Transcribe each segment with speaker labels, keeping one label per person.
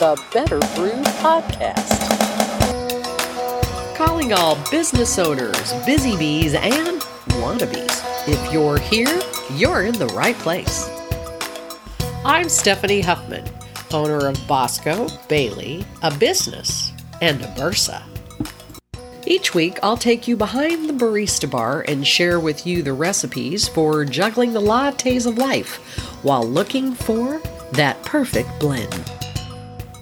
Speaker 1: the Better Brew Podcast. Calling all business owners, busy bees, and wannabes. If you're here, you're in the right place. I'm Stephanie Huffman, owner of Bosco, Bailey, a business, and a Bursa. Each week, I'll take you behind the barista bar and share with you the recipes for juggling the lattes of life while looking for that perfect blend.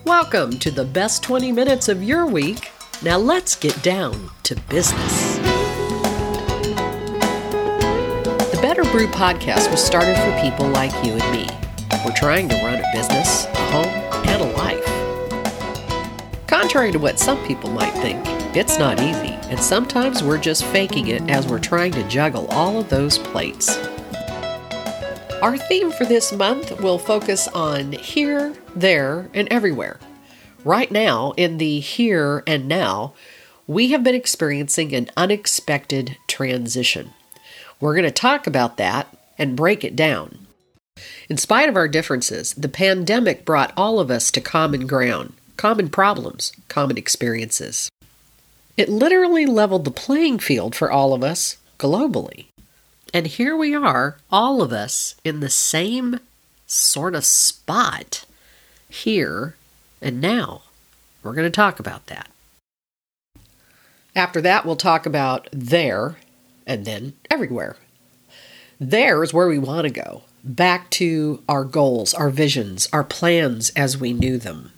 Speaker 1: Welcome to the best 20 minutes of your week. Now let's get down to business. The Better Brew podcast was started for people like you and me. We're trying to run a business, a home, and a life. Contrary to what some people might think, it's not easy, and sometimes we're just faking it as we're trying to juggle all of those plates. Our theme for this month will focus on here, there, and everywhere. Right now, in the here and now, we have been experiencing an unexpected transition. We're going to talk about that and break it down. In spite of our differences, the pandemic brought all of us to common ground, common problems, common experiences. It literally leveled the playing field for all of us globally. And here we are, all of us in the same sort of spot here and now. We're going to talk about that. After that, we'll talk about there and then everywhere. There is where we want to go, back to our goals, our visions, our plans as we knew them.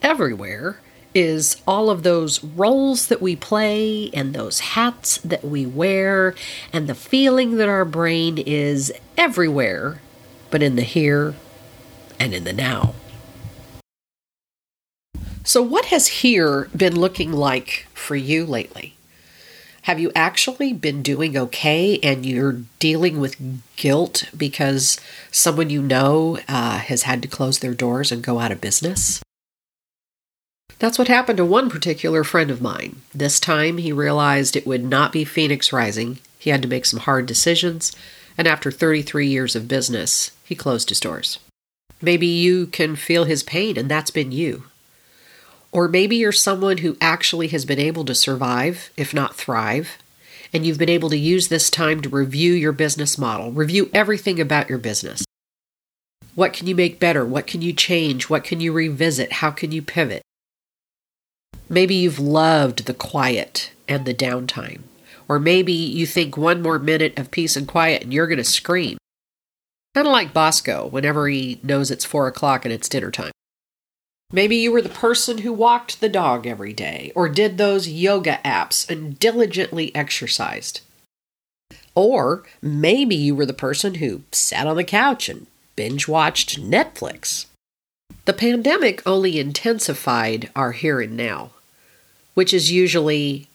Speaker 1: Everywhere is all of those roles that we play and those hats that we wear and the feeling that our brain is everywhere, but in the here and in the now. So, what has here been looking like for you lately? Have you actually been doing okay and you're dealing with guilt because someone you know uh, has had to close their doors and go out of business? That's what happened to one particular friend of mine. This time he realized it would not be Phoenix Rising. He had to make some hard decisions, and after 33 years of business, he closed his doors. Maybe you can feel his pain, and that's been you. Or maybe you're someone who actually has been able to survive, if not thrive, and you've been able to use this time to review your business model, review everything about your business. What can you make better? What can you change? What can you revisit? How can you pivot? Maybe you've loved the quiet and the downtime. Or maybe you think one more minute of peace and quiet and you're going to scream. Kind of like Bosco whenever he knows it's four o'clock and it's dinner time. Maybe you were the person who walked the dog every day or did those yoga apps and diligently exercised. Or maybe you were the person who sat on the couch and binge watched Netflix. The pandemic only intensified our here and now which is usually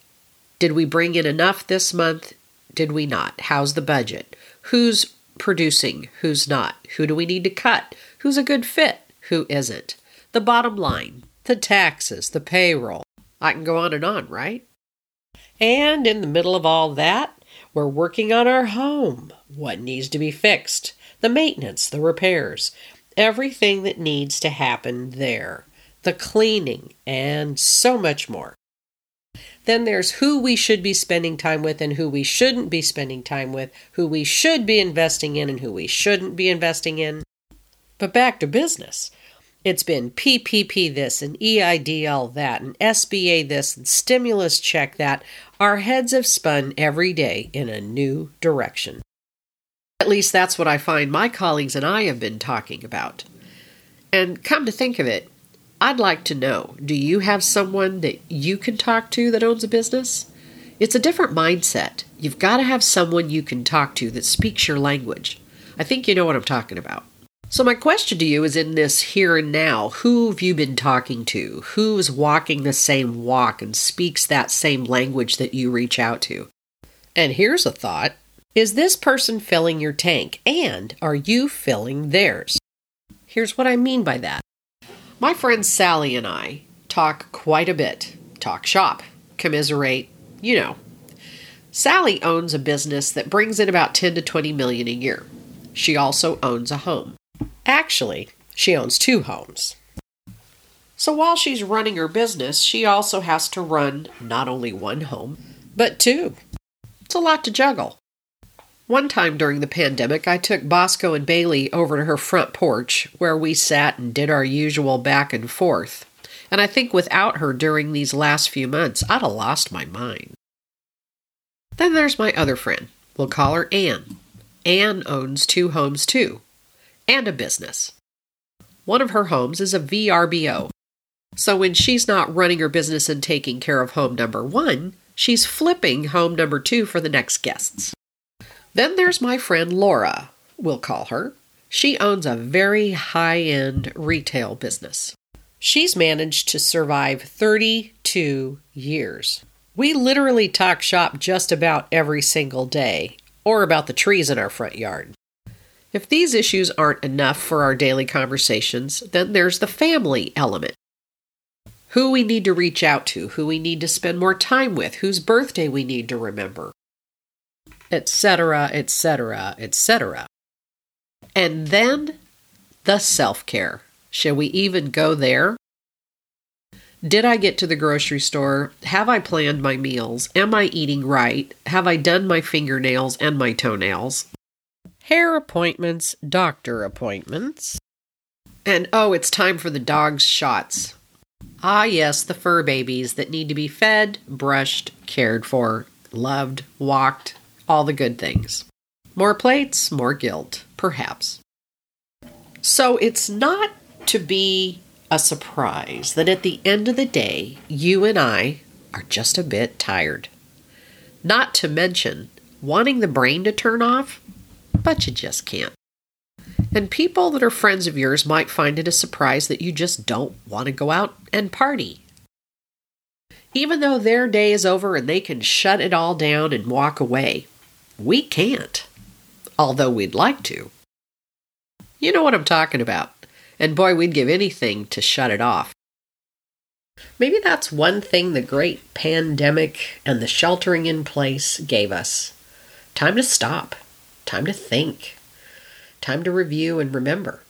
Speaker 1: did we bring in enough this month? Did we not? How's the budget? Who's producing? Who's not? Who do we need to cut? Who's a good fit? Who isn't? The bottom line, the taxes, the payroll. I can go on and on, right? And in the middle of all that, we're working on our home. What needs to be fixed? The maintenance, the repairs, everything that needs to happen there, the cleaning, and so much more. Then there's who we should be spending time with and who we shouldn't be spending time with, who we should be investing in and who we shouldn't be investing in. But back to business. It's been PPP this and EIDL that and SBA this and stimulus check that. Our heads have spun every day in a new direction. At least that's what I find my colleagues and I have been talking about. And come to think of it, I'd like to know do you have someone that you can talk to that owns a business? It's a different mindset. You've got to have someone you can talk to that speaks your language. I think you know what I'm talking about. So, my question to you is in this here and now who have you been talking to? Who's walking the same walk and speaks that same language that you reach out to? And here's a thought Is this person filling your tank? And are you filling theirs? Here's what I mean by that my friend Sally and I talk quite a bit, talk shop, commiserate, you know. Sally owns a business that brings in about 10 to 20 million a year. She also owns a home. Actually, She owns two homes. So while she's running her business, she also has to run not only one home, but two. It's a lot to juggle. One time during the pandemic, I took Bosco and Bailey over to her front porch where we sat and did our usual back and forth. And I think without her during these last few months, I'd have lost my mind. Then there's my other friend. We'll call her Anne. Anne owns two homes too, and a business. One of her homes is a VRBO. So when she's not running her business and taking care of home number one, she's flipping home number two for the next guests. Then there's my friend Laura, we'll call her. She owns a very high end retail business. She's managed to survive 32 years. We literally talk shop just about every single day, or about the trees in our front yard. If these issues aren't enough for our daily conversations, then there's the family element. Who we need to reach out to, who we need to spend more time with, whose birthday we need to remember, etc., etc., etc. And then the self care. Shall we even go there? Did I get to the grocery store? Have I planned my meals? Am I eating right? Have I done my fingernails and my toenails? Hair appointments, doctor appointments. And oh, it's time for the dog's shots. Ah, yes, the fur babies that need to be fed, brushed, cared for, loved, walked, all the good things. More plates, more guilt, perhaps. So it's not to be a surprise that at the end of the day, you and I are just a bit tired. Not to mention wanting the brain to turn off, but you just can't. And people that are friends of yours might find it a surprise that you just don't want to go out and party. Even though their day is over and they can shut it all down and walk away, we can't, although we'd like to. You know what I'm talking about. And boy, we'd give anything to shut it off. Maybe that's one thing the great pandemic and the sheltering in place gave us time to stop, time to think, time to review and remember.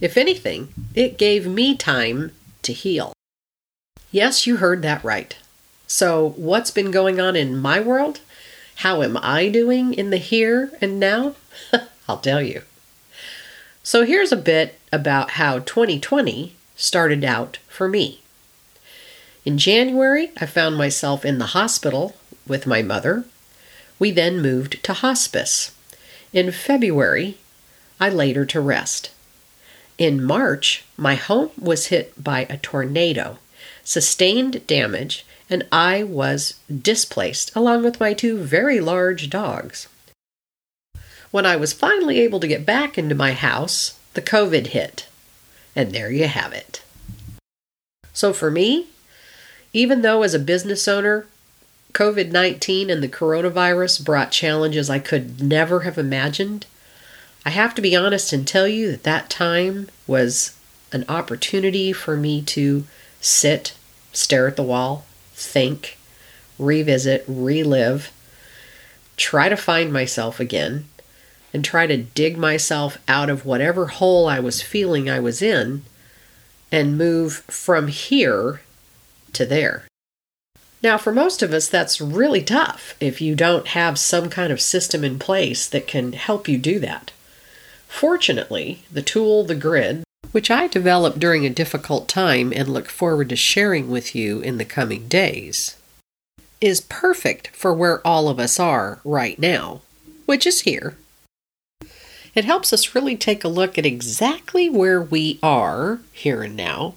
Speaker 1: If anything, it gave me time to heal. Yes, you heard that right. So, what's been going on in my world? How am I doing in the here and now? I'll tell you. So here's a bit about how 2020 started out for me. In January, I found myself in the hospital with my mother. We then moved to hospice. In February, I laid her to rest. In March, my home was hit by a tornado, sustained damage, and I was displaced along with my two very large dogs. When I was finally able to get back into my house, the COVID hit. And there you have it. So for me, even though as a business owner, COVID 19 and the coronavirus brought challenges I could never have imagined, I have to be honest and tell you that that time was an opportunity for me to sit, stare at the wall, think, revisit, relive, try to find myself again, and try to dig myself out of whatever hole I was feeling I was in and move from here to there. Now, for most of us, that's really tough if you don't have some kind of system in place that can help you do that. Fortunately, the tool, the grid, which I developed during a difficult time and look forward to sharing with you in the coming days, is perfect for where all of us are right now, which is here. It helps us really take a look at exactly where we are here and now,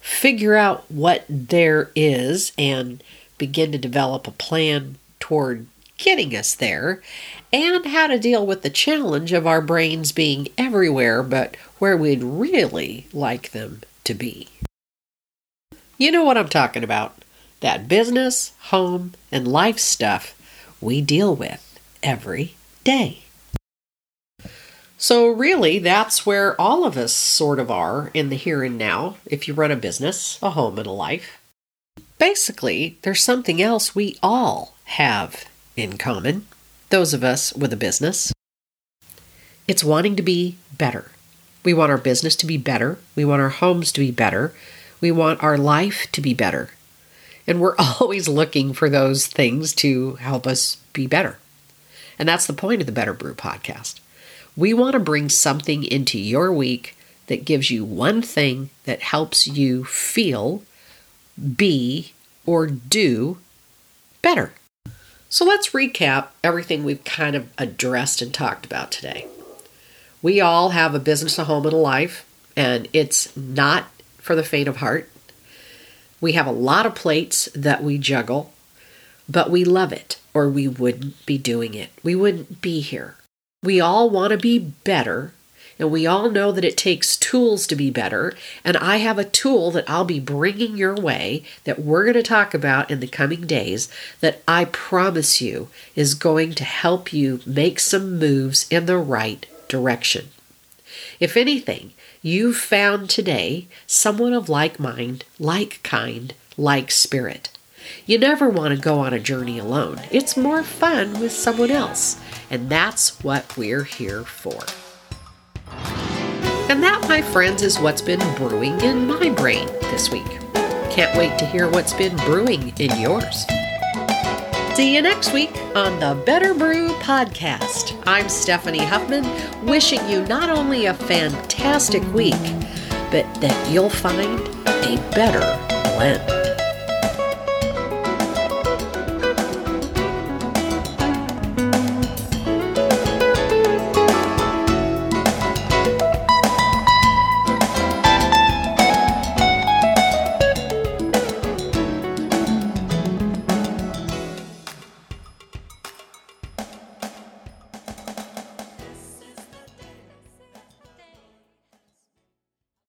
Speaker 1: figure out what there is, and begin to develop a plan toward getting us there, and how to deal with the challenge of our brains being everywhere but where we'd really like them to be. You know what I'm talking about that business, home, and life stuff we deal with every day. So, really, that's where all of us sort of are in the here and now if you run a business, a home, and a life. Basically, there's something else we all have in common, those of us with a business. It's wanting to be better, We want our business to be better. We want our homes to be better. We want our life to be better. And we're always looking for those things to help us be better. And that's the point of the Better Brew podcast. We want to bring something into your week that gives you one thing that helps you feel, be, or do better. So let's recap everything we've kind of addressed and talked about today. We all have a business, a home, and a life, and it's not for the faint of heart. We have a lot of plates that we juggle, but we love it, or we wouldn't be doing it. We wouldn't be here. We all want to be better, and we all know that it takes tools to be better. And I have a tool that I'll be bringing your way that we're going to talk about in the coming days that I promise you is going to help you make some moves in the right direction. If anything, you've found today someone of like mind, like kind, like spirit. You never want to go on a journey alone. It's more fun with someone else. And that's what we're here for. And that, my friends, is what's been brewing in my brain this week. Can't wait to hear what's been brewing in yours. See you next week on the Better Brew Podcast. I'm Stephanie Huffman, wishing you not only a fantastic week, but that you'll find a better blend.